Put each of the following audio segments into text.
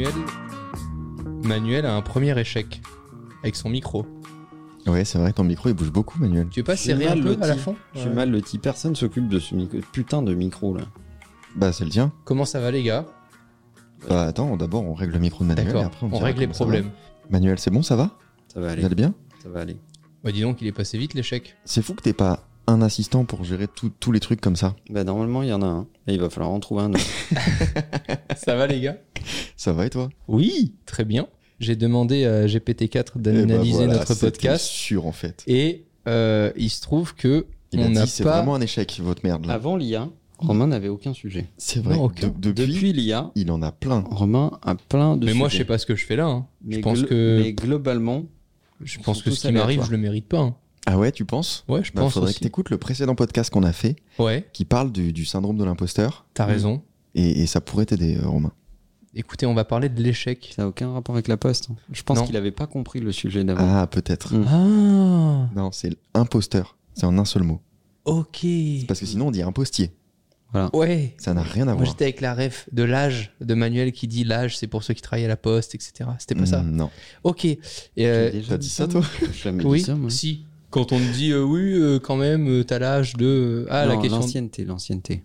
Manuel, Manuel a un premier échec avec son micro. Ouais, c'est vrai, ton micro il bouge beaucoup, Manuel. Tu veux pas serrer un peu le à la fin Je suis Ouais. mal loti. Personne s'occupe de ce micro- putain de micro là. Bah, c'est le tien. Comment ça va les gars? Bah, attends, d'abord on règle le micro de Manuel. et D'accord, après, on, dira règle les comment ça va. problèmes. Manuel, c'est bon, ça va? Ça va Vous aller. allez bien? Ça va aller. Bah dis donc, il est passé vite l'échec. C'est fou que t'aies pas un assistant pour gérer tous les trucs comme ça. Bah normalement il y en a un. Et il va falloir en trouver un autre. ça va les gars? Ça va et toi? Oui, très bien. J'ai demandé à GPT-4 Eh d'analyser ben voilà, notre podcast sûr en fait. et euh, il se trouve que Il on a c'est pas. vraiment un échec votre merde là. Avant l'IA, Romain n'avait aucun sujet. C'est vrai. Non, aucun. de- depuis, Depuis l'IA, il en a plein. Romain a plein de Mais moi, je sujets. sais pas ce que je fais là. hein. Mais je pense glo- que Mais globalement, je pense que ce qui m'arrive, je le mérite pas. hein. Ah ouais, tu penses? Ouais, je Bah, pense faudrait aussi. que t'écoutes le précédent podcast qu'on a fait Ouais, qui parle du, du syndrome de l'imposteur t'as raison. et, et ça pourrait t'aider, euh, Romain. Écoutez, on va parler de l'échec. ça n'a aucun rapport avec la poste. hein. Je pense qu'il avait pas compris le sujet d'avant. Ah, peut-être. Mm. Ah, Non, c'est imposteur. C'est en un seul mot. ok. Parce que sinon on dit impostier. Ouais. Ça n'a rien à Moi, voir. j'étais avec la ref de l'âge de Manuel qui dit l'âge, c'est pour ceux qui travaillent à la poste, etc. C'était pas ça. Mm, Non. Ok. J'ai euh, déjà dit ça, toi jamais oui, dit ça, moi. si. Quand on te dit euh, oui, euh, quand même, euh, t'as l'âge de. Ah, la question. L'ancienneté, l'ancienneté.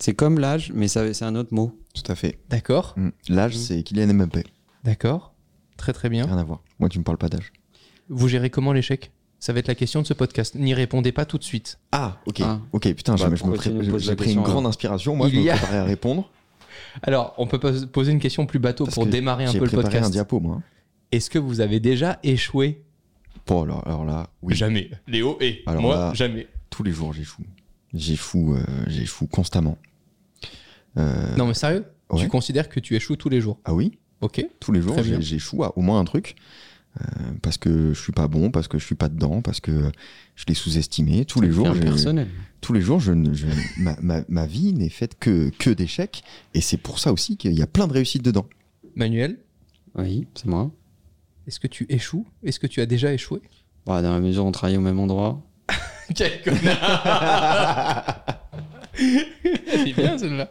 C'est comme l'âge, mais ça- c'est un autre mot. Tout à fait. D'accord, Mm. L'âge, Mm. c'est Kylian Mbappé. d'accord. Très très bien. Rien à voir. Moi, tu me parles pas d'âge. Vous gérez comment l'échec? Ça va être la question de ce podcast. N'y répondez pas tout de suite. Ah, ok. Ah. Ok, putain, Bah, pré- j'ai j'ai pris question, une grande inspiration. Moi, Il je me y a- préparais à répondre. Alors, on peut poser une question plus bateau parce pour que démarrer un J'ai peu le préparé un podcast. diapo, moi. hein. Est-ce que vous avez déjà échoué? Bon, alors, alors là, oui. Jamais. Léo et Alors moi, là- jamais. Tous les jours, j'échoue. J'échoue, euh, j'échoue constamment. Euh, Non, mais sérieux? Ouais. Tu considères que tu échoues tous les jours? Ah oui Ok. Tous les jours, j'échoue à au moins un truc. euh, parce que je suis pas bon, parce que je suis pas dedans, parce que je l'ai sous-estimé. Tous les jours, personnel. tous les jours, je, ne- je- ma, ma- ma vie n'est faite que, que d'échecs. Et c'est pour ça aussi qu'il y a plein de réussites dedans. Manuel, Oui, c'est moi. Est-ce que tu échoues? Est-ce que tu as déjà échoué? Bah, dans la mesure où on travaille au même endroit. Quel connard Elle est bien celle-là.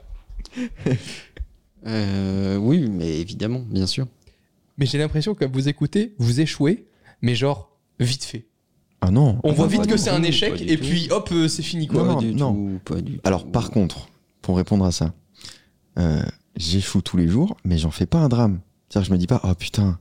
Euh, oui, mais évidemment, bien sûr. Mais j'ai l'impression que vous écoutez, vous échouez, mais genre vite fait. Ah non. On Ah voit non, vite que c'est un échec et tout. puis hop, euh, c'est fini quoi. Non, pas du non. tout, pas du tout. Alors, par contre, pour répondre à ça, euh, j'échoue tous les jours, mais j'en fais pas un drame. C'est-à-dire, je me dis pas, oh putain,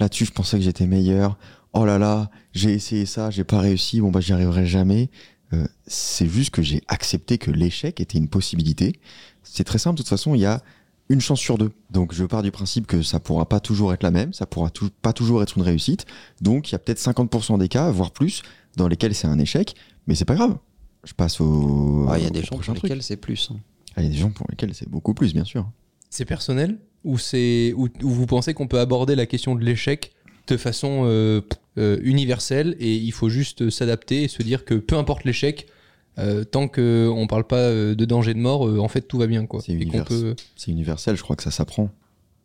là-dessus, je pensais que j'étais meilleur. Oh là là, j'ai essayé ça, j'ai pas réussi, bon bah, j'y arriverai jamais. Euh, c'est juste que j'ai accepté que l'échec était une possibilité. C'est très simple, de toute façon, il y a une chance sur deux. Donc, je pars du principe que ça pourra pas toujours être la même, ça pourra pas toujours être une réussite. Donc, il y a peut-être 50% des cas, voire plus, dans lesquels c'est un échec, mais c'est pas grave. Je passe au. Ah, Il y a des gens pour lesquels c'est plus. hein. Ah, Il y a des gens pour lesquels c'est beaucoup plus, bien sûr. C'est personnel? Ou c'est ou vous pensez qu'on peut aborder la question de l'échec de façon euh, euh, universelle et il faut juste s'adapter et se dire que peu importe l'échec, euh, tant qu'on on parle pas de danger de mort, en fait tout va bien quoi. C'est univers- peut- C'est universel, je crois que ça s'apprend.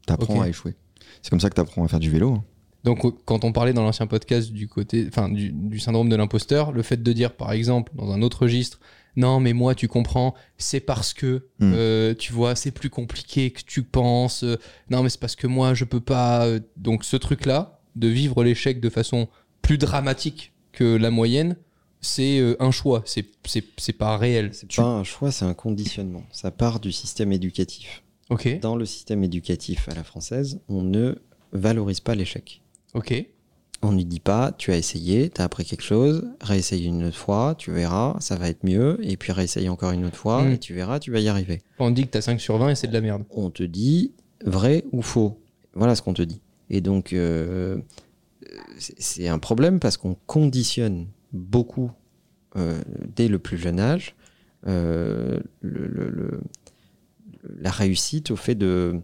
T'apprends Ok. à échouer. C'est comme ça que t'apprends à faire du vélo. hein. Donc quand on parlait dans l'ancien podcast du côté, enfin du, du syndrome de l'imposteur, le fait de dire par exemple dans un autre registre, non mais moi tu comprends, c'est parce que Hmm. euh, tu vois c'est plus compliqué que tu penses. euh, non mais c'est parce que moi je peux pas. euh, Donc ce truc là de vivre l'échec de façon plus dramatique que la moyenne, c'est un choix. C'est c'est c'est pas réel. C'est Tu- pas un choix, c'est un conditionnement. Ça part du système éducatif. Ok Dans le système éducatif à la française, on ne valorise pas l'échec. ok. On ne lui dit pas, tu as essayé, tu as appris quelque chose, réessaye une autre fois, tu verras, ça va être mieux, et puis réessaye encore une autre fois, Mm. et tu verras, tu vas y arriver. On dit que t'as 5 sur 20 et c'est de la merde. On te dit vrai ou faux. Voilà ce qu'on te dit. Et donc, euh, c'est c'est un problème parce qu'on conditionne beaucoup, euh, dès le plus jeune âge, euh, le- le- le- la réussite au fait de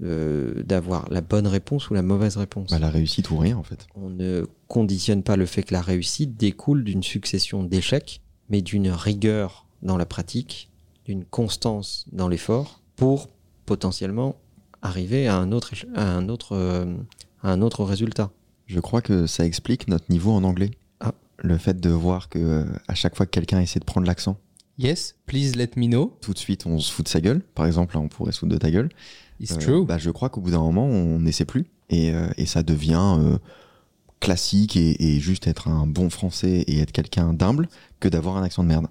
de- d'avoir la bonne réponse ou la mauvaise réponse. Bah, la réussite ou rien en fait. On ne conditionne pas le fait que la réussite découle d'une succession d'échecs, mais d'une rigueur dans la pratique, d'une constance dans l'effort pour potentiellement arriver à un autre, à un autre, euh, à un autre résultat. Je crois que ça explique notre niveau en anglais. Ah. Le fait de voir que euh, à chaque fois que quelqu'un essaie de prendre l'accent, Yes, please let me know. tout de suite on se fout de sa gueule. Par exemple, là, on pourrait se foutre de ta gueule. It's Euh, true. bah, je crois qu'au bout d'un moment, on n'essaie plus. Et, euh, et ça devient euh, classique et, et juste être un bon français et être quelqu'un d'humble que d'avoir un accent de merde.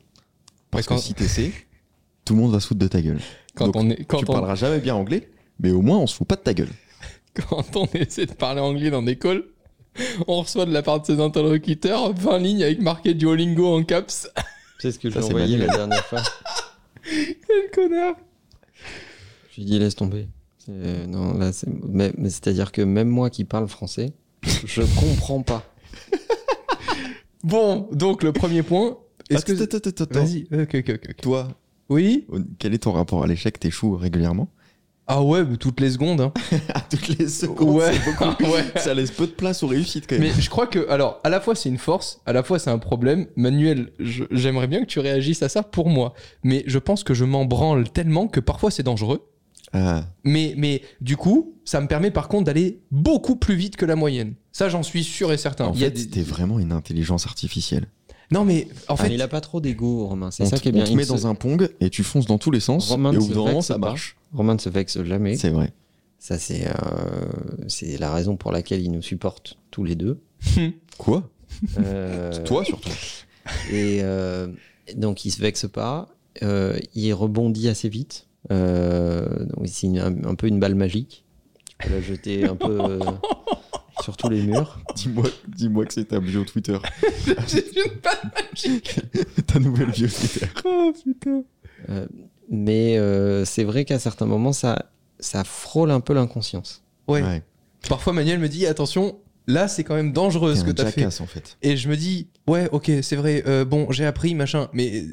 Parce quand- que si t'essaies, tout le monde va se foutre de ta gueule. Quand Donc, on est, quand tu on, parleras jamais bien anglais, mais au moins on se fout pas de ta gueule. quand on essaie de parler anglais dans calls, on reçoit de la part de ses interlocuteurs 20 lignes avec marqué Duolingo en caps. C'est ce que Ça, j'ai c'est envoyé la dernière fois. Quel connard. Je lui ai dit laisse tomber. C'est- Non, là, c'est- mais, mais c'est-à-dire que même moi qui parle français, je comprends pas. Bon, donc le premier point. Est-ce que. Vas-y, ok, ok, ok. ok. Toi, Oui quel est ton rapport à l'échec? T'échoues régulièrement? Ah ouais, mais toutes les secondes. Hein. À toutes les secondes, Ouais, c'est beaucoup. ouais. Ça laisse peu de place aux réussites quand même. Mais je crois que, alors, à la fois c'est une force, à la fois c'est un problème. Manuel, j'aimerais bien que tu réagisses à ça pour moi. Mais je pense que je m'en branle tellement que parfois c'est dangereux. Ah, Mais, mais du coup, ça me permet par contre d'aller beaucoup plus vite que la moyenne. Ça, j'en suis sûr et certain. en Il fait, des- vraiment une intelligence artificielle. Non, mais en Ah, fait, il a pas trop d'ego, Romain. C'est on ça te, qui est on bien. te Il met se- dans un pong et tu fonces dans tous les sens. Romain et ne au se bout d'un moment, vexe ça pas. marche. Romain ne se vexe jamais. C'est vrai. Ça, c'est euh, c'est la raison pour laquelle il nous supporte tous les deux. Quoi? Euh, Toi surtout. Et euh, donc, il se vexe pas. euh, il rebondit assez vite. Euh, donc, c'est un, un peu une balle magique. Tu peux la jeter un peu euh, sur tous les murs. Dis-moi dis-moi que c'est ta bio Twitter. c'est une balle magique. ta nouvelle bio Twitter. Oh putain. Euh, mais euh, c'est vrai qu'à certains moments, ça, ça frôle un peu l'inconscience. Ouais. Parfois, Manuel me dit attention, là c'est quand même dangereux ce que t'as fait. en fait. Et je me dis, ouais, ok, c'est vrai, euh, bon, j'ai appris, machin, mais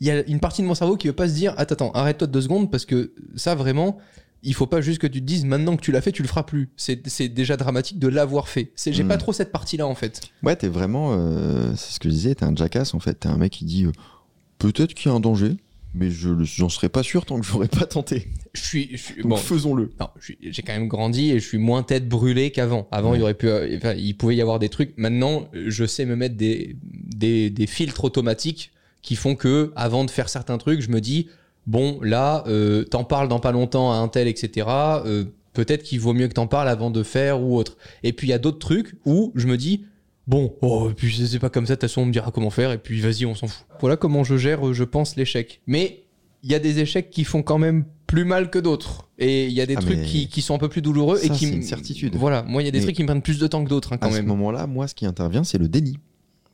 il y a une partie de mon cerveau qui veut pas se dire, attends, attends, arrête-toi deux secondes, parce que ça, vraiment, il faut pas juste que tu te dises, maintenant que tu l'as fait, tu le feras plus. C'est déjà dramatique de l'avoir fait. J'ai Mm. pas trop cette partie-là, en fait. Ouais, t'es vraiment. euh, c'est ce que je disais, t'es un jackass en fait. T'es un mec qui dit euh, peut-être qu'il y a un danger, mais je j'en serais pas sûr tant que j'aurais pas tenté. Je suis. je suis- Donc bon, faisons-le. j'ai quand même grandi et je suis moins tête brûlée qu'avant. Avant, il y aurait pu, euh, enfin, il pouvait y avoir des trucs. Maintenant, je sais me mettre des, des, des filtres automatiques qui font que, avant de faire certains trucs, je me dis, bon, là, euh, t'en parles dans pas longtemps à un tel, etc. euh, Peut-être qu'il vaut mieux que t'en parles avant de faire ou autre. Et puis il y a d'autres trucs où je me dis, bon, oh, et puis c'est pas comme ça. De toute façon, on me dira comment faire et puis vas-y, on s'en fout. Voilà comment je gère, euh, je pense, l'échec. Mais il y a des échecs qui font quand même plus mal que d'autres. Et il y a des Ah, trucs qui, qui sont un peu plus douloureux ça, et qui c'est une certitude. Voilà, moi il y a des Mais trucs qui me prennent plus de temps que d'autres hein, quand À ce même. moment-là, moi, ce qui intervient, c'est le déni.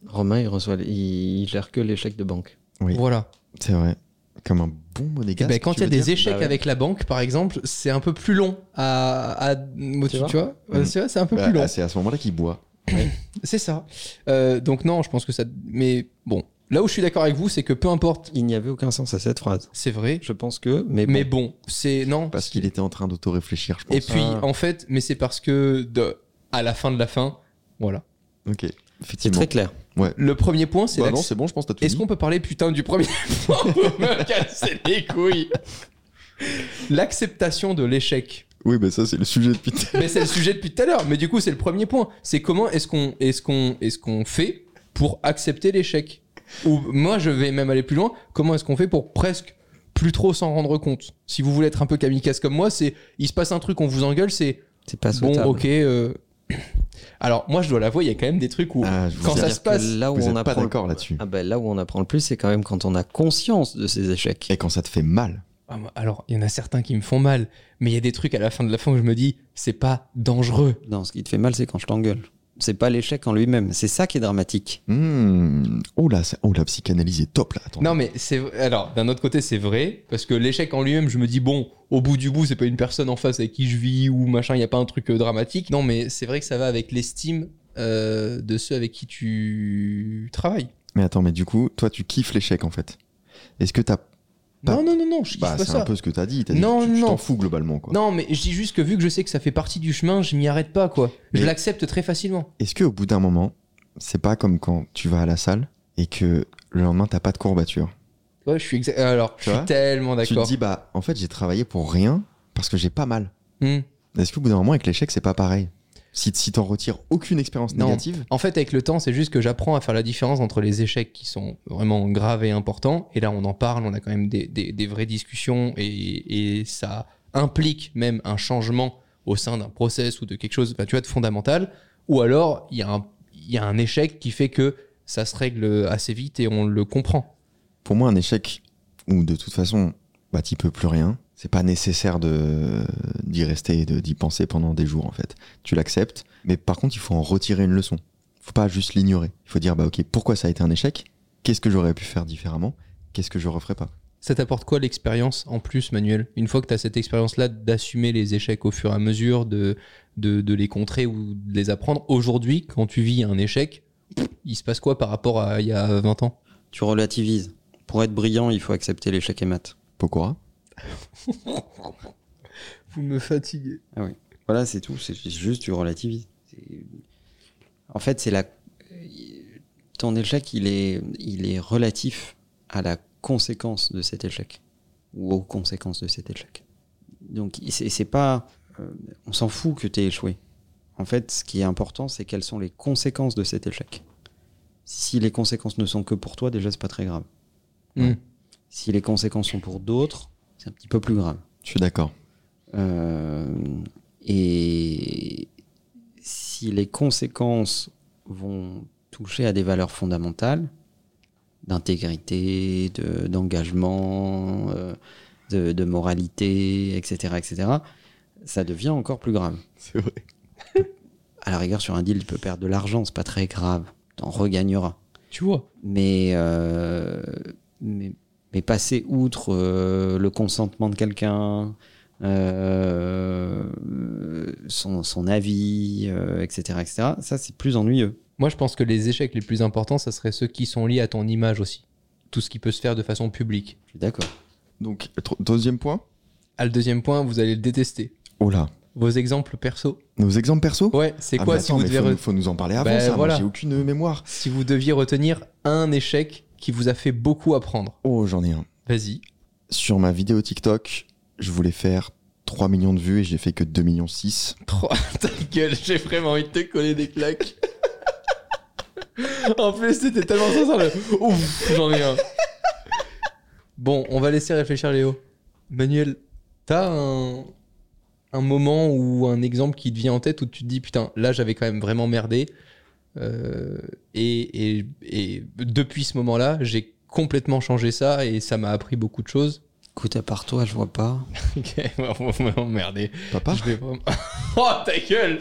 Romain, il reçoit, il, il gère que l'échec de banque. Oui, Voilà. c'est vrai. Comme un bon monégasque. ben, quand tu il y a des dire échecs Bah ouais. avec la banque, par exemple, c'est un peu plus long à, à- tu, vois tu vois, Ouais, Mm. c'est un peu Bah, plus long. ah, c'est à ce moment-là qu'il boit. C'est ça. Euh, donc non, je pense que ça. Mais bon, là où je suis d'accord avec vous, c'est que peu importe, Il n'y avait aucun sens à cette phrase. c'est vrai. Je pense que, mais, bon. Mais bon, c'est non. Parce qu'il était en train d'auto-réfléchir, je pense. Et puis Ah. en fait, mais c'est parce que de, à la fin de la fin, voilà. Ok, c'est effectivement. très clair. Le premier point, c'est Bah non, c'est bon, je pense que t'as tout Est-ce qu'on peut parler putain du premier point pour me casser les couilles? L'acceptation de l'échec. Oui, bah ça, c'est le sujet depuis tout à Mais c'est le sujet depuis tout à l'heure. Mais du coup, c'est le premier point. C'est comment est-ce qu'on est-ce qu'on est-ce qu'on fait pour accepter l'échec? Ou moi, je vais même aller plus loin. Comment est-ce qu'on fait pour presque plus trop s'en rendre compte? Si vous voulez être un peu kamikaze comme moi, c'est il se passe un truc, on vous engueule, c'est C'est pas bon, ok. euh, Alors moi, je dois l'avouer, il y a quand même des trucs où Ah, quand ça se passe, là où Vous on êtes pas apprend d'accord là-dessus. Ah ben là où on apprend le plus, c'est quand même quand on a conscience de ses échecs. Et quand ça te fait mal. Ah, Alors, il y en a certains qui me font mal, mais il y a des trucs à la fin de la fin où je me dis, c'est pas dangereux. Non, ce qui te fait mal, c'est quand je t'engueule. C'est pas l'échec en lui-même. C'est ça qui est dramatique. Hmm. Oh là, oh, la psychanalyse est top là. Attends. Non, mais c'est alors d'un autre côté, c'est vrai parce que l'échec en lui-même, je me dis bon, au bout du bout, c'est pas une personne en face avec qui je vis ou machin, il y a pas un truc euh, dramatique. Non, mais c'est vrai que ça va avec l'estime euh, de ceux avec qui tu travailles. Mais attends, mais du coup, toi, tu kiffes l'échec en fait. Est-ce que t'as. Pas- Non, non, non, non, je Bah, pas c'est ça. un peu ce que t'as dit. Dit Non, que tu t'en fous globalement quoi. Non, mais je dis juste que vu que je sais que ça fait partie du chemin, je m'y arrête pas quoi. Je l'accepte très facilement. Est-ce que au bout d'un moment, c'est pas comme quand tu vas à la salle et que le lendemain t'as pas de courbature? Ouais, je suis exa- alors, je Tu suis tellement Tu te d'accord. dis bah en fait j'ai travaillé pour rien parce que j'ai pas mal. Hmm. Est-ce qu'au bout d'un moment avec l'échec c'est pas pareil? Si si t'en retires aucune expérience négative, En fait, avec le temps, c'est juste que j'apprends à faire la différence entre les échecs qui sont vraiment graves et importants. Et là, on en parle, on a quand même des, des- des vraies discussions et, et ça implique même un changement au sein d'un process ou de quelque chose, tu vois, de fondamental. Ou alors, il y, a un- il y a un échec qui fait que ça se règle assez vite et on le comprend. pour moi un échec où de toute façon bah t'y peux plus rien, c'est pas nécessaire de d'y rester et de d'y penser pendant des jours en fait. Tu l'acceptes, mais par contre il faut en retirer une leçon. Faut pas juste l'ignorer. Il faut dire bah ok pourquoi ça a été un échec? Qu'est-ce que j'aurais pu faire différemment? Qu'est-ce que je referais pas? Ça t'apporte quoi l'expérience en plus, Manuel? Une fois que tu as cette expérience-là d'assumer les échecs au fur et à mesure, de, de, de les contrer ou de les apprendre, aujourd'hui, quand tu vis un échec, il se passe quoi par rapport à il y a 20 ans? Tu relativises. Pour être brillant, il faut accepter l'échec et mat. Pokora? Vous me fatiguez. Voilà, c'est tout. C'est juste tu relativises. En fait, c'est la. Ton échec, il est, il est relatif à la conséquence de cet échec ou aux conséquences de cet échec. Donc, c'est c'est pas. euh, on s'en fout que tu aies échoué. En fait, ce qui est important, c'est quelles sont les conséquences de cet échec. Si les conséquences ne sont que pour toi, déjà, c'est pas très grave. Hmm. Si les conséquences sont pour d'autres, c'est un petit peu plus grave. Je suis d'accord. Euh, et si les conséquences vont toucher à des valeurs fondamentales, d'intégrité, de- d'engagement, euh, de, de moralité, etc., etc., ça devient encore plus grave. C'est vrai. À la rigueur, sur un deal, tu peux perdre de l'argent, c'est pas très grave, t'en regagneras. Tu vois Mais, euh, mais, mais passer outre euh, le consentement de quelqu'un, euh, son, son avis, euh, etc., etc., ça c'est plus ennuyeux. Moi, je pense que les échecs les plus importants, ça serait ceux qui sont liés à ton image aussi. Tout ce qui peut se faire de façon publique. Je suis d'accord. Donc deuxième point? À le deuxième point, vous allez le détester. Oh là. Vos exemples perso. Nos exemples perso? Ouais, c'est Ah, quoi mais si vous mais devez faut, re- nous- faut nous en parler avant Bah, ça. Moi, voilà. j'ai aucune mémoire. si vous deviez retenir un échec qui vous a fait beaucoup apprendre Oh j'en ai un. Vas-y. Sur ma vidéo TikTok, je voulais faire 3 millions de vues et j'ai fait que 2 millions 6. Trois. Ta gueule, j'ai vraiment envie de te coller des claques. en plus, c'était tellement sincère. le Ouf, j'en ai un. Bon, on va laisser réfléchir Léo. Manuel, t'as un, un moment ou un exemple qui te vient en tête où tu te dis putain, là j'avais quand même vraiment merdé. Euh, et, et- et depuis ce moment-là, j'ai complètement changé ça et ça m'a appris beaucoup de choses. Écoute, à part toi, je vois pas. Ok, on va m'emmerder. Papa Je vais vraiment- Oh ta gueule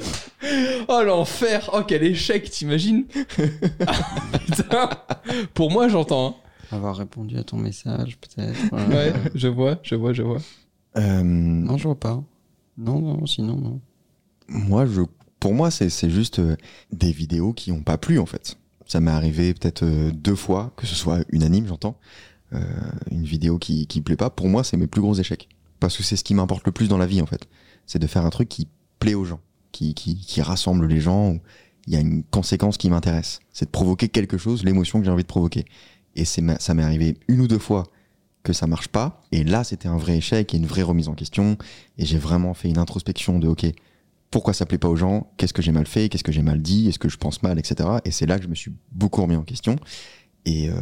Oh l'enfer Oh quel échec, t'imagines Ah, Putain Pour moi j'entends. hein. Avoir répondu à ton message, peut-être. Euh, Ouais, je vois, je vois, je vois. Euh, Non, je vois pas. Non, non, sinon, non. Moi, je, pour moi, c'est juste euh, des vidéos qui n'ont pas plu en fait. Ça m'est arrivé peut-être euh, deux fois, que ce soit unanime, j'entends. Euh, une vidéo qui qui plaît pas. Pour moi, c'est mes plus gros échecs. Parce que c'est ce qui m'importe le plus dans la vie en fait. C'est de faire un truc qui plaît aux gens, qui, qui, rassemble les gens, il y a une conséquence qui m'intéresse. C'est de provoquer quelque chose, l'émotion que j'ai envie de provoquer. Et c'est ça m'est arrivé une ou deux fois que ça marche pas. Et là, c'était un vrai échec et une vraie remise en question. Et j'ai vraiment fait une introspection de, OK, pourquoi ça plaît pas aux gens Qu'est-ce que j'ai mal fait Qu'est-ce que j'ai mal dit Est-ce que je pense mal, etc. Et c'est là que je me suis beaucoup remis en question. Et euh,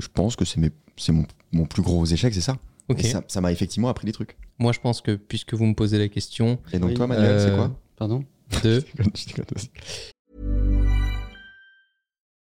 je pense que c'est mes- c'est mon, mon plus gros échec, c'est ça. Et ça m'a effectivement appris des trucs. Moi je pense que puisque vous me posez la question Et donc Oui. toi, Manuel, c'est Euh, quoi? Pardon? De... Je déconne.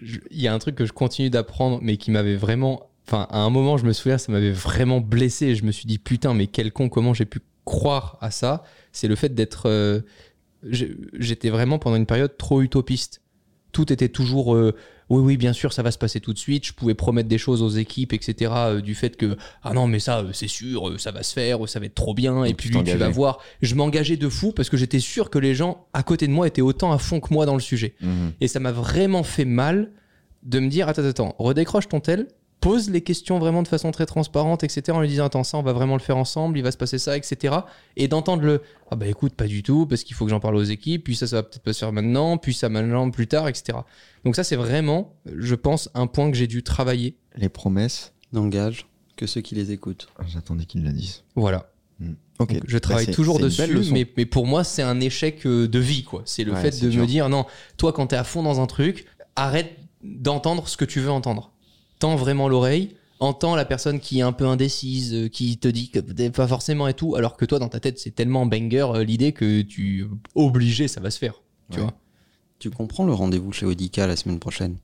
Il y a un truc que je continue d'apprendre, mais qui m'avait vraiment. Enfin, à un moment, je me souviens, ça m'avait vraiment blessé. Je me suis dit, putain, mais quel con, comment j'ai pu croire à ça? C'est le fait d'être. euh, J'étais vraiment pendant une période trop utopiste. Tout était toujours. euh, oui, oui, bien sûr, ça va se passer tout de suite. Je pouvais promettre des choses aux équipes, etc. euh, du fait que, ah non, mais ça, euh, c'est sûr, euh, ça va se faire, ça va être trop bien. et puis, tu tu vas voir. Je m'engageais de fou parce que j'étais sûr que les gens à côté de moi étaient autant à fond que moi dans le sujet. Mhm. Et ça m'a vraiment fait mal de me dire attends, attends, redécroche ton tel, pose les questions vraiment de façon très transparente, etc. En lui disant attends, ça, on va vraiment le faire ensemble, il va se passer ça, etc. Et d'entendre le ah bah écoute, pas du tout, parce qu'il faut que j'en parle aux équipes, puis ça, ça va peut-être pas se faire maintenant, puis ça maintenant plus tard, etc. Donc ça, c'est vraiment, je pense, un point que j'ai dû travailler. Les promesses, N'engage que ceux qui les écoutent. ah, j'attendais qu'ils la disent. Voilà. Ok. Donc, je Bah, travaille c'est- toujours dessus, mais, mais pour moi, c'est un échec euh, de vie, quoi. C'est le Ouais, fait de dur. me dire, non, toi, quand t'es à fond dans un truc, arrête d'entendre ce que tu veux entendre. Tends vraiment l'oreille, entends la personne qui est un peu indécise, euh, qui te dit que pas forcément et tout, alors que toi, dans ta tête, c'est tellement banger euh, l'idée que tu obligé, ça va se faire. Tu Ouais. vois Tu comprends le rendez-vous chez Audica la semaine prochaine?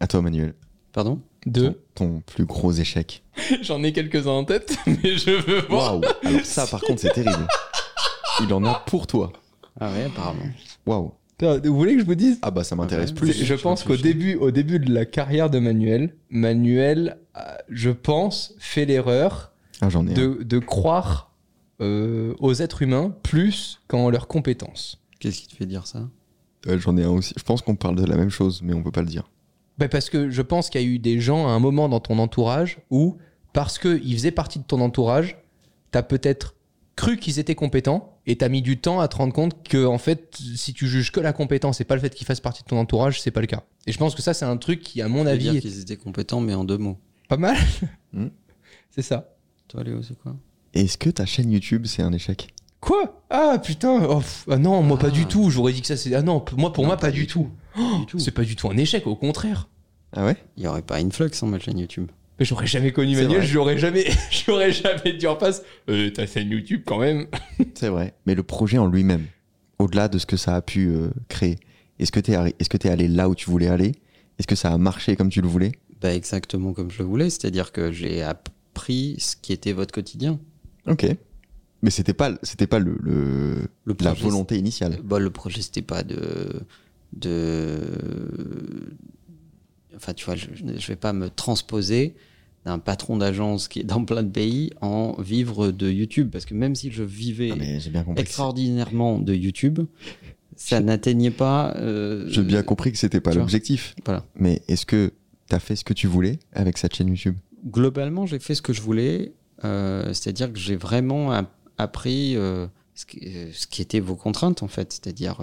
À toi, Manuel. Pardon? Deux. Ton plus gros échec. J'en ai quelques-uns en tête, mais je veux voir. Waouh. Alors ça, par contre, c'est terrible. Il en a pour toi. Ah ouais, apparemment. Waouh. Vous voulez que je vous dise Ah bah ça m'intéresse Ouais. plus. Je pense qu'au début, au début de la carrière de Manuel, Manuel, euh, je pense, fait l'erreur Ah de, de croire euh, aux êtres humains plus qu'en leurs compétences. Qu'est-ce qui te fait dire ça? Ouais, j'en ai un aussi. Je pense qu'on parle de la même chose, mais on peut pas le dire. Ben parce que je pense qu'il y a eu des gens à un moment dans ton entourage où, parce qu'ils faisaient partie de ton entourage, t'as peut-être cru qu'ils étaient compétents et t'as mis du temps à te rendre compte que, en fait, si tu juges que la compétence et pas le fait qu'ils fassent partie de ton entourage, c'est pas le cas. Et je pense que ça, c'est un truc qui, à mon avis, dire est qu'ils étaient compétents, mais en deux mots. pas mal. Hmm. C'est ça. Toi, Léo, c'est quoi? Est-ce que ta chaîne YouTube, c'est un échec? Quoi? Ah putain oh, pff, ah non, moi pas Ah. du tout. J'aurais dit que ça c'est. Ah non, moi pour Non, moi pas, pas du du tout. Oh, tout. C'est pas du tout un échec, au contraire. Ah ouais? Il n'y aurait pas Influx sans ma chaîne YouTube. Mais j'aurais jamais connu Manuel, j'aurais jamais, j'aurais jamais dit en face. Euh, ta chaîne YouTube quand même. C'est vrai. Mais le projet en lui-même, au-delà de ce que ça a pu euh, créer, est-ce que t'es arri- est-ce que t'es allé là où tu voulais aller? Est-ce que ça a marché comme tu le voulais? Bah, exactement comme je le voulais, c'est-à-dire que j'ai appris ce qui était votre quotidien. Ok. Mais c'était pas, c'était pas le, le- Le la volonté initiale. Bah, le projet, c'était pas de. de... Enfin, tu vois, je, je vais pas me transposer d'un patron d'agence qui est dans plein de pays en vivre de YouTube. Parce que même si je vivais Ah, bien extraordinairement de YouTube, ça n'atteignait pas. euh, J'ai bien compris que c'était pas tu l'objectif. Voilà. Mais est-ce que t'as fait ce que tu voulais avec cette chaîne YouTube? Globalement, j'ai fait ce que je voulais. euh, C'est-à-dire que j'ai vraiment appris euh, ce, qui, ce qui étaient vos contraintes, en fait. C'est-à-dire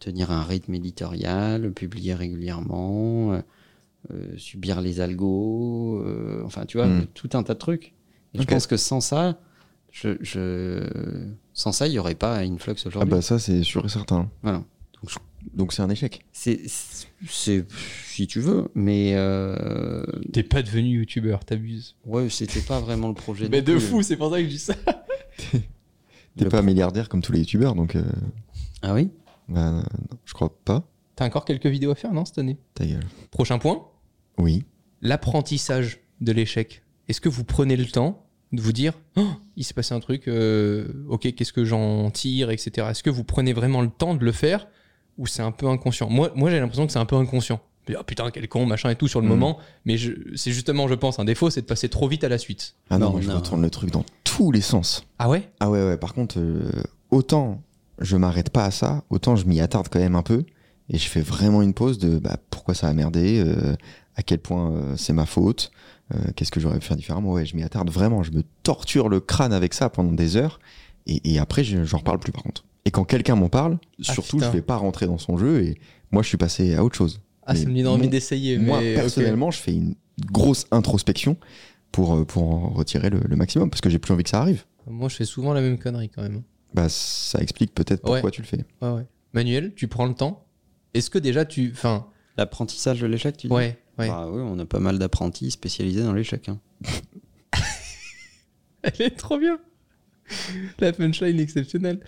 tenir un rythme éditorial, publier régulièrement, subir les algos, euh, enfin, tu vois, Mm. tout un tas de trucs. Et. Je pense que sans ça, je, je- sans ça, il n'y aurait pas Influx Ah aujourd'hui. bah ça c'est sûr et certain. Voilà. Donc c'est un échec. C'est, si tu veux, mais euh, T'es pas devenu youtubeur, t'abuses. ouais, c'était pas vraiment le projet. Mais de fou, c'est pour ça que je dis ça. T'es pas pro- milliardaire comme tous les youtubeurs, donc euh, Ah oui? bah, non, je crois pas. T'as encore quelques vidéos à faire, non, cette année? Ta gueule. Prochain point? Oui. l'apprentissage de l'échec. Est-ce que vous prenez le temps de vous dire Oh, il s'est passé un truc, euh, ok, qu'est-ce que j'en tire, etc. Est-ce que vous prenez vraiment le temps de le faire ou c'est un peu inconscient? Moi, moi j'ai l'impression que c'est un peu inconscient. Mais, oh, putain, quel con, machin et tout sur le Mhm. moment. Mais c'est justement, je pense, un défaut, c'est de passer trop vite à la suite. Ah non, Non, moi, je non. retourne le truc dans tous les sens. Ah ouais? Ah ouais, ouais. Par contre, euh, autant je m'arrête pas à ça, autant je m'y attarde quand même un peu. Et je fais vraiment une pause de bah, pourquoi ça a merdé, euh, à quel point euh, c'est ma faute, euh, qu'est-ce que j'aurais pu faire différemment. Ouais, je m'y attarde vraiment. Je me torture le crâne avec ça pendant des heures. Et, et après, je- j'en reparle plus par contre. Et quand quelqu'un m'en parle, Ah, surtout, putain. je vais pas rentrer dans son jeu et moi, je suis passé à autre chose. Ah, ça Mais me donne envie d'essayer. Moi, mais, personnellement, je fais une grosse introspection pour, euh, pour en retirer le, le maximum parce que j'ai plus envie que ça arrive. Moi, je fais souvent la même connerie quand même. Bah, ça explique peut-être pourquoi Ouais. tu le fais. Ouais, ouais. Manuel, tu prends le temps Est-ce que déjà tu. Enfin, L'apprentissage de l'échec, tu dis? Ouais, ouais. Bah oui, on a pas mal d'apprentis spécialisés dans l'échec. hein. Elle est trop bien. La punchline exceptionnelle.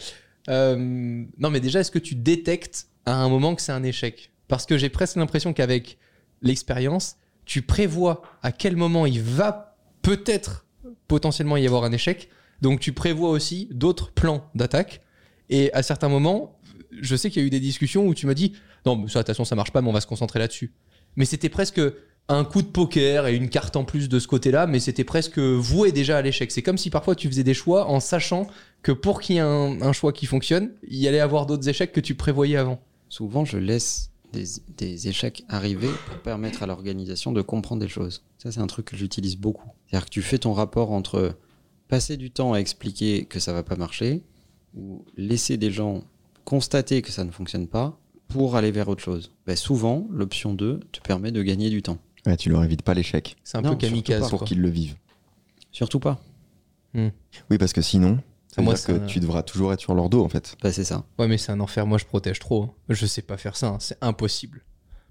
Euh, non, mais déjà, est-ce que tu détectes à un moment que c'est un échec? Parce que j'ai presque l'impression qu'avec l'expérience, tu prévois à quel moment il va peut-être potentiellement y avoir un échec. Donc, tu prévois aussi d'autres plans d'attaque. Et à certains moments, je sais qu'il y a eu des discussions où tu m'as dit Non, mais ça, façon, ça marche pas, mais on va se concentrer là-dessus. Mais c'était presque un coup de poker et une carte en plus de ce côté-là, mais c'était presque voué déjà à l'échec. C'est comme si parfois tu faisais des choix en sachant que pour qu'il y ait un, choix qui fonctionne, il y allait avoir d'autres échecs que tu prévoyais avant. Souvent, je laisse des, des échecs arriver pour permettre à l'organisation de comprendre des choses. Ça, c'est un truc que j'utilise beaucoup. C'est-à-dire que tu fais ton rapport entre passer du temps à expliquer que ça va pas marcher ou laisser des gens constater que ça ne fonctionne pas pour aller vers autre chose. Ben, souvent, l'option 2 te permet de gagner du temps. Ouais, tu leur évites pas l'échec C'est un Non, peu kamikaze. pour quoi. qu'ils le vivent. Surtout pas. Oui, parce que sinon, ça veut Moi, dire que tu devras toujours être sur leur dos en fait. Ben, c'est ça. Ouais, mais c'est un enfer. Moi, je protège trop. hein. Je sais pas faire ça. hein. C'est impossible.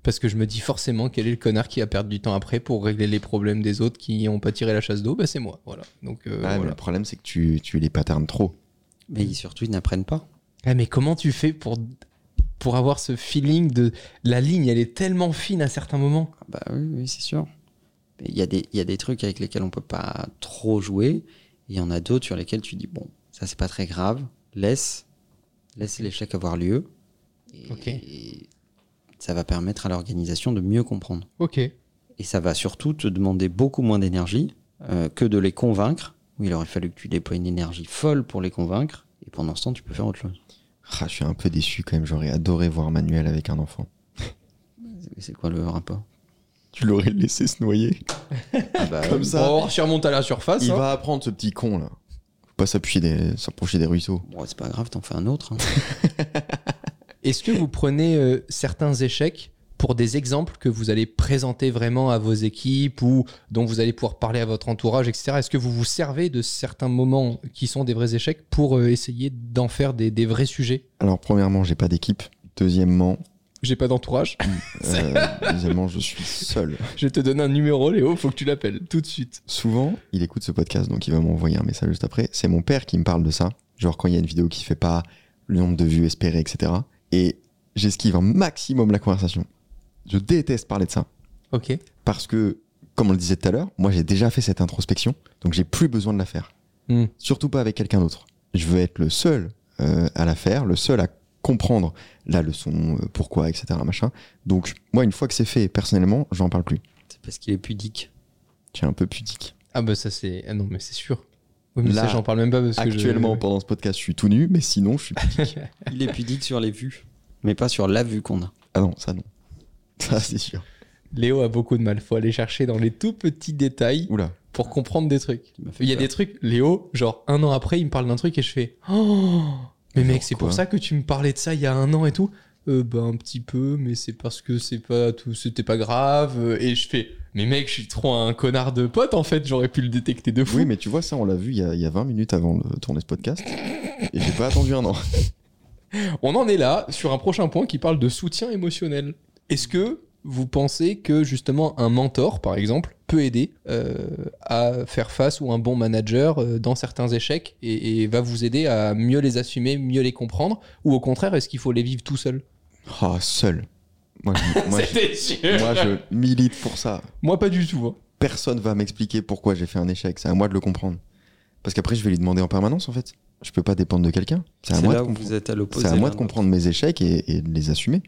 Parce que je me dis forcément quel est le connard qui a perdu du temps après pour régler les problèmes des autres qui ont pas tiré la chasse d'eau. Bah, c'est moi. Voilà. Donc, euh, Ouais, mais voilà. le problème, c'est que tu, tu les patternes trop. Mais surtout, ils n'apprennent pas. Ah, mais comment tu fais pour, pour avoir ce feeling de. La ligne, elle est tellement fine à certains moments. Ah Bah oui, oui, c'est sûr. Il y, a des- il y a des trucs avec lesquels on peut pas trop jouer. Il y en a d'autres sur lesquels tu dis, bon, ça c'est pas très grave, laisse, laisse l'échec avoir lieu. Et ça va permettre à l'organisation de mieux comprendre. Ok. Et ça va surtout te demander beaucoup moins d'énergie euh, que de les convaincre. Où il aurait fallu que tu déploies une énergie folle pour les convaincre. Et pendant ce temps, tu peux faire autre chose. Ah, je suis un peu déçu quand même. J'aurais adoré voir Manuel avec un enfant. C'est quoi le rapport? Tu l'aurais laissé se noyer. ah bah, Comme ça. Bon, on remonte à la surface. Il hein. va apprendre ce petit con là. Faut pas s'appuyer des, s'approcher des ruisseaux. Bon, c'est pas grave, t'en fais un autre. hein. Est-ce que vous prenez euh, certains échecs pour des exemples que vous allez présenter vraiment à vos équipes ou dont vous allez pouvoir parler à votre entourage, etc. Est-ce que vous vous servez de certains moments qui sont des vrais échecs pour euh, essayer d'en faire des, des vrais sujets? Alors, premièrement, j'ai pas d'équipe. Deuxièmement, J'ai pas d'entourage. euh, deuxièmement, je suis seul. Je te donner un numéro, Léo, faut que tu l'appelles tout de suite. Souvent, il écoute ce podcast, donc il va m'envoyer un message juste après. C'est mon père qui me parle de ça. Genre quand il y a une vidéo qui fait pas le nombre de vues espérées, etc. Et j'esquive un maximum la conversation. Je déteste parler de ça. Ok. Parce que, comme on le disait tout à l'heure, moi j'ai déjà fait cette introspection, donc j'ai plus besoin de la faire. Hmm. Surtout pas avec quelqu'un d'autre. Je veux être le seul euh, à la faire, le seul à comprendre la leçon, euh, pourquoi, etc. Machin. Donc moi, une fois que c'est fait, personnellement, j'en parle plus. c'est parce qu'il est pudique. Je suis un peu pudique. Ah bah ça c'est... Ah non mais c'est sûr. Oui, mais Là, ça j'en parle même pas parce que je- Actuellement, pendant ce podcast, je suis tout nu, mais sinon, je suis pudique. Il est pudique sur les vues, mais pas sur la vue qu'on a. ah non, ça non. Ça, c'est sûr. Léo a beaucoup de mal. Faut aller chercher dans les tout petits détails Oula. pour comprendre des trucs. Il y a peur. des trucs, Léo, genre un an après, il me parle d'un truc et je fais Oh Mais mec, c'est pour ça que tu me parlais de ça il y a un an et tout euh, Bah, un petit peu, mais c'est parce que c'est pas tout, c'était pas grave. euh, Et je fais Mais mec, je suis trop un connard de pote en fait, j'aurais pu le détecter de fou. Oui, mais tu vois, ça, on l'a vu il y, a, il y a 20 minutes avant de tourner ce podcast. Et j'ai pas attendu un an. On en est là sur un prochain point qui parle de soutien émotionnel. Est-ce que vous pensez que justement un mentor, par exemple, peut aider euh, à faire face ou un bon manager euh, dans certains échecs et, et va vous aider à mieux les assumer, mieux les comprendre? Ou au contraire, est-ce qu'il faut les vivre tout seul? Oh, seul. Moi, je, moi, je- C'était sûr moi, je milite pour ça. Moi, pas du tout. hein. Personne va m'expliquer pourquoi j'ai fait un échec. C'est à moi de le comprendre. Parce qu'après, je vais lui demander en permanence, en fait. Je peux pas dépendre de quelqu'un. C'est à moi de vous êtes à l'opposé. C'est à moi de comprendre mes échecs et, et de les assumer.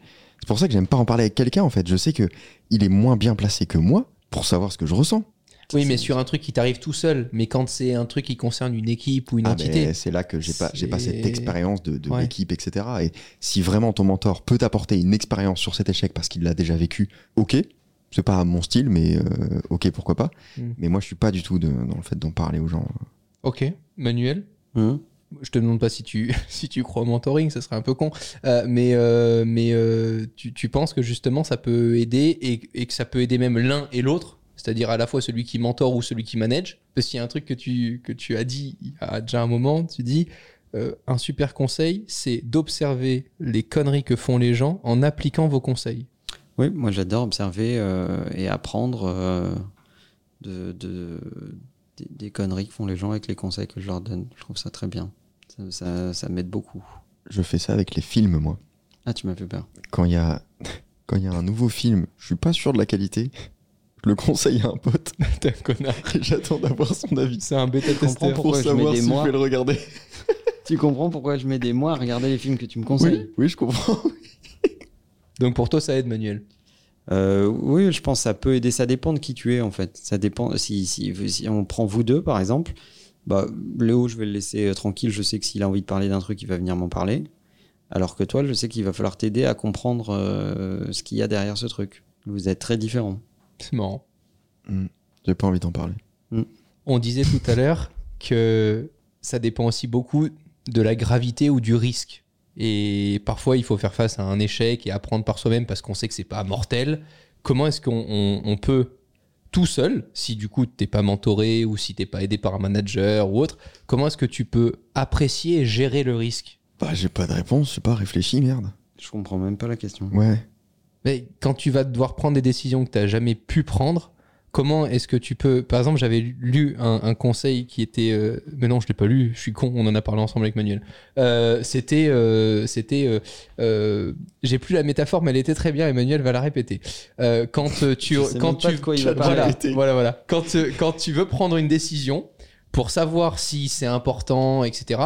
C'est pour ça que j'aime pas en parler avec quelqu'un, en fait. Je sais que il est moins bien placé que moi pour savoir ce que je ressens. Oui, mais sur un truc qui t'arrive tout seul. Mais quand c'est un truc qui concerne une équipe ou une Ah, entité. mais c'est là que j'ai pas, j'ai pas cette expérience de, de Ouais. l'équipe, etc. Et si vraiment ton mentor peut t'apporter une expérience sur cet échec parce qu'il l'a déjà vécu, ok. C'est pas mon style, mais euh, ok, pourquoi pas. Mm. Mais moi, je suis pas du tout de- dans le fait d'en parler aux gens. Ok, Manuel? Hum. Je te demande pas si tu, si tu crois au mentoring, ça serait un peu con, Euh, mais, euh, mais euh, tu, tu penses que justement ça peut aider et, et que ça peut aider même l'un et l'autre, c'est-à-dire à la fois celui qui mentor ou celui qui manage? Parce qu'il y a un truc que tu, que tu as dit il y a déjà un moment, tu dis un super conseil, c'est d'observer les conneries que font les gens en appliquant vos conseils. Oui, moi j'adore observer et apprendre de, de- des conneries que font les gens avec les conseils que je leur donne. Je trouve ça très bien. Ça, ça- ça m'aide beaucoup. Je fais ça avec les films, moi. Ah, tu m'as fait peur. Quand il y a, quand il y a un nouveau film, je suis pas sûr de la qualité. Je le conseille à un pote T'es un connard. et j'attends d'avoir son avis. C'est un bêta pourquoi pour je mets savoir des si mois. je vais le regarder. Tu comprends pourquoi je mets des mois à regarder les films que tu me conseilles? Oui, oui, je comprends. Donc pour toi, ça aide, Manuel? Euh, oui, je pense que ça peut aider. Ça dépend de qui tu es, en fait. Ça dépend. Si, si, si on prend vous deux, par exemple, bah, Léo, je vais le laisser euh, tranquille. Je sais que s'il a envie de parler d'un truc, il va venir m'en parler. Alors que toi, je sais qu'il va falloir t'aider à comprendre euh, ce qu'il y a derrière ce truc. Vous êtes très différents. C'est marrant. J'ai pas envie d'en parler. On disait tout à l'heure que ça dépend aussi beaucoup de la gravité ou du risque. Et parfois, il faut faire face à un échec et apprendre par soi-même parce qu'on sait que c'est pas mortel. Comment est-ce qu'on on- on peut tout seul, si du coup t'es pas mentoré ou si t'es pas aidé par un manager ou autre, comment est-ce que tu peux apprécier et gérer le risque? Bah, j'ai pas de réponse, j'ai pas réfléchi, merde. Je comprends même pas la question. Ouais. Mais quand tu vas devoir prendre des décisions que tu n'as jamais pu prendre, comment est-ce que tu peux. Par exemple, j'avais lu un, un conseil qui était. euh, Mais non, je ne l'ai pas lu, je suis con, on en a parlé ensemble avec Manuel. Euh, c'était. euh, c'était euh, euh, J'ai plus la métaphore, mais elle était très bien, Emmanuel va la répéter. Euh, quand tu. Quand tu de quoi il va voilà, parler. voilà, voilà. Quand, quand tu veux prendre une décision. Pour savoir si c'est important, etc.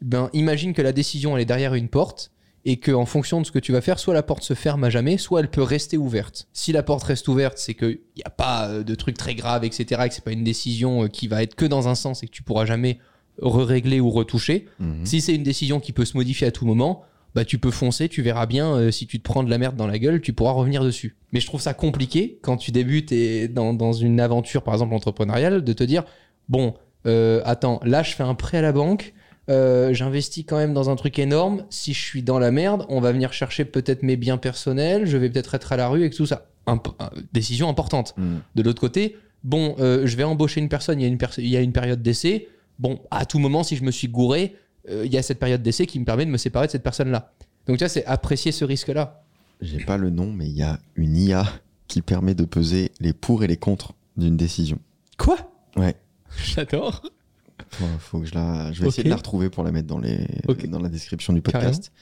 Ben, imagine que la décision elle est derrière une porte et que en fonction de ce que tu vas faire, soit la porte se ferme à jamais, soit elle peut rester ouverte. Si la porte reste ouverte, c'est qu'il n'y a pas euh, de trucs très graves, etc., et que c'est pas une décision euh, qui va être que dans un sens et que tu pourras jamais régler ou retoucher. Mhm. Si c'est une décision qui peut se modifier à tout moment, bah tu peux foncer, tu verras bien euh, si tu te prends de la merde dans la gueule, tu pourras revenir dessus. Mais je trouve ça compliqué quand tu débutes et dans, dans une aventure, par exemple entrepreneuriale, de te dire bon, euh, attends, là je fais un prêt à la banque, euh, j'investis quand même dans un truc énorme. Si je suis dans la merde, on va venir chercher peut-être mes biens personnels, je vais peut-être être à la rue et tout ça. Imp- euh, décision importante. Mhm. De l'autre côté, bon, euh, je vais embaucher une personne, il y a une, perso- il y a une période d'essai. Bon, à tout moment, si je me suis gouré, euh, il y a cette période d'essai qui me permet de me séparer de cette personne-là. Donc, tu vois, c'est apprécier ce risque-là. J'ai pas le nom, mais il y a une IA qui permet de peser les pour et les contre d'une décision. Quoi? Ouais. J'adore. Faut, faut que je la. Je vais essayer de la retrouver pour la mettre dans les dans la description du podcast.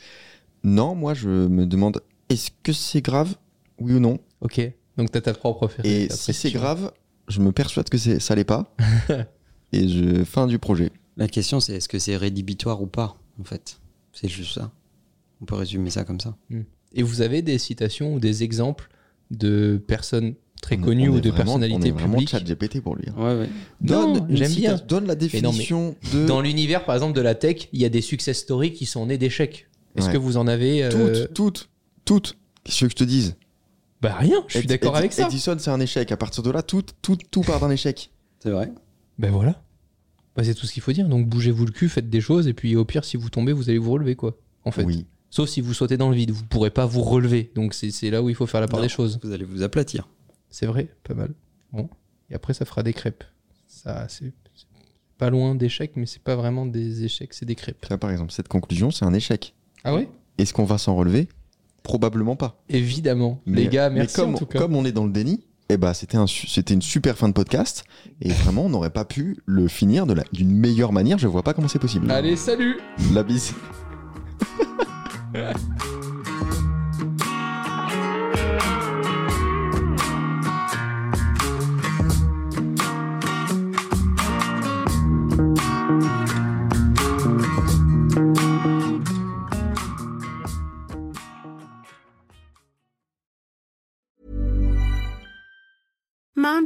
Non, moi je me demande est-ce que c'est grave, oui ou non? Ok. Donc, t'as ta propre Et préférée. si c'est grave, je me persuade que c'est ça l'est pas. et je fin du projet. La question, c'est est-ce que c'est rédhibitoire ou pas, en fait? C'est juste ça. On peut résumer ça comme ça. Et vous avez des citations ou des exemples de personnes très On est- connues on ou de vraiment- personnalités On est chat GPT pour lui. hein. Ouais, ouais. Non, Donne, j'aime bien. donne la non, mais définition de Dans l'univers, par exemple, de la tech, il y a des success stories qui sont nés d'échecs. Est-ce Ouais. que vous en avez euh, toutes, toutes, toutes. Qu'est-ce que tu veux que je te dise? Bah rien, je suis Ed- d'accord Ed- avec ça. Edison, c'est un échec. À partir de là, tout, tout, tout part d'un échec. C'est vrai. Ben voilà. Bah, c'est tout ce qu'il faut dire. Donc bougez-vous le cul, faites des choses, et puis au pire, si vous tombez, vous allez vous relever, quoi. En fait. Oui. Sauf si vous sautez dans le vide, vous pourrez pas vous relever. Donc c'est c'est là où il faut faire la part Non. des choses. Vous allez vous aplatir. C'est vrai, pas mal. Bon. Et après, ça fera des crêpes. Ça, c'est pas loin d'échecs, mais c'est pas vraiment des échecs, c'est des crêpes. Ça, par exemple, cette conclusion, c'est un échec. Ah ouais? Est-ce qu'on va s'en relever? Probablement pas. Évidemment. Mais- Les gars, mais merci comme, en tout cas. Comme on est dans le déni, eh ben, c'était un c'était une super fin de podcast. Et vraiment, on n'aurait pas pu le finir de la- d'une meilleure manière. Je vois pas comment c'est possible. Allez, salut La bise.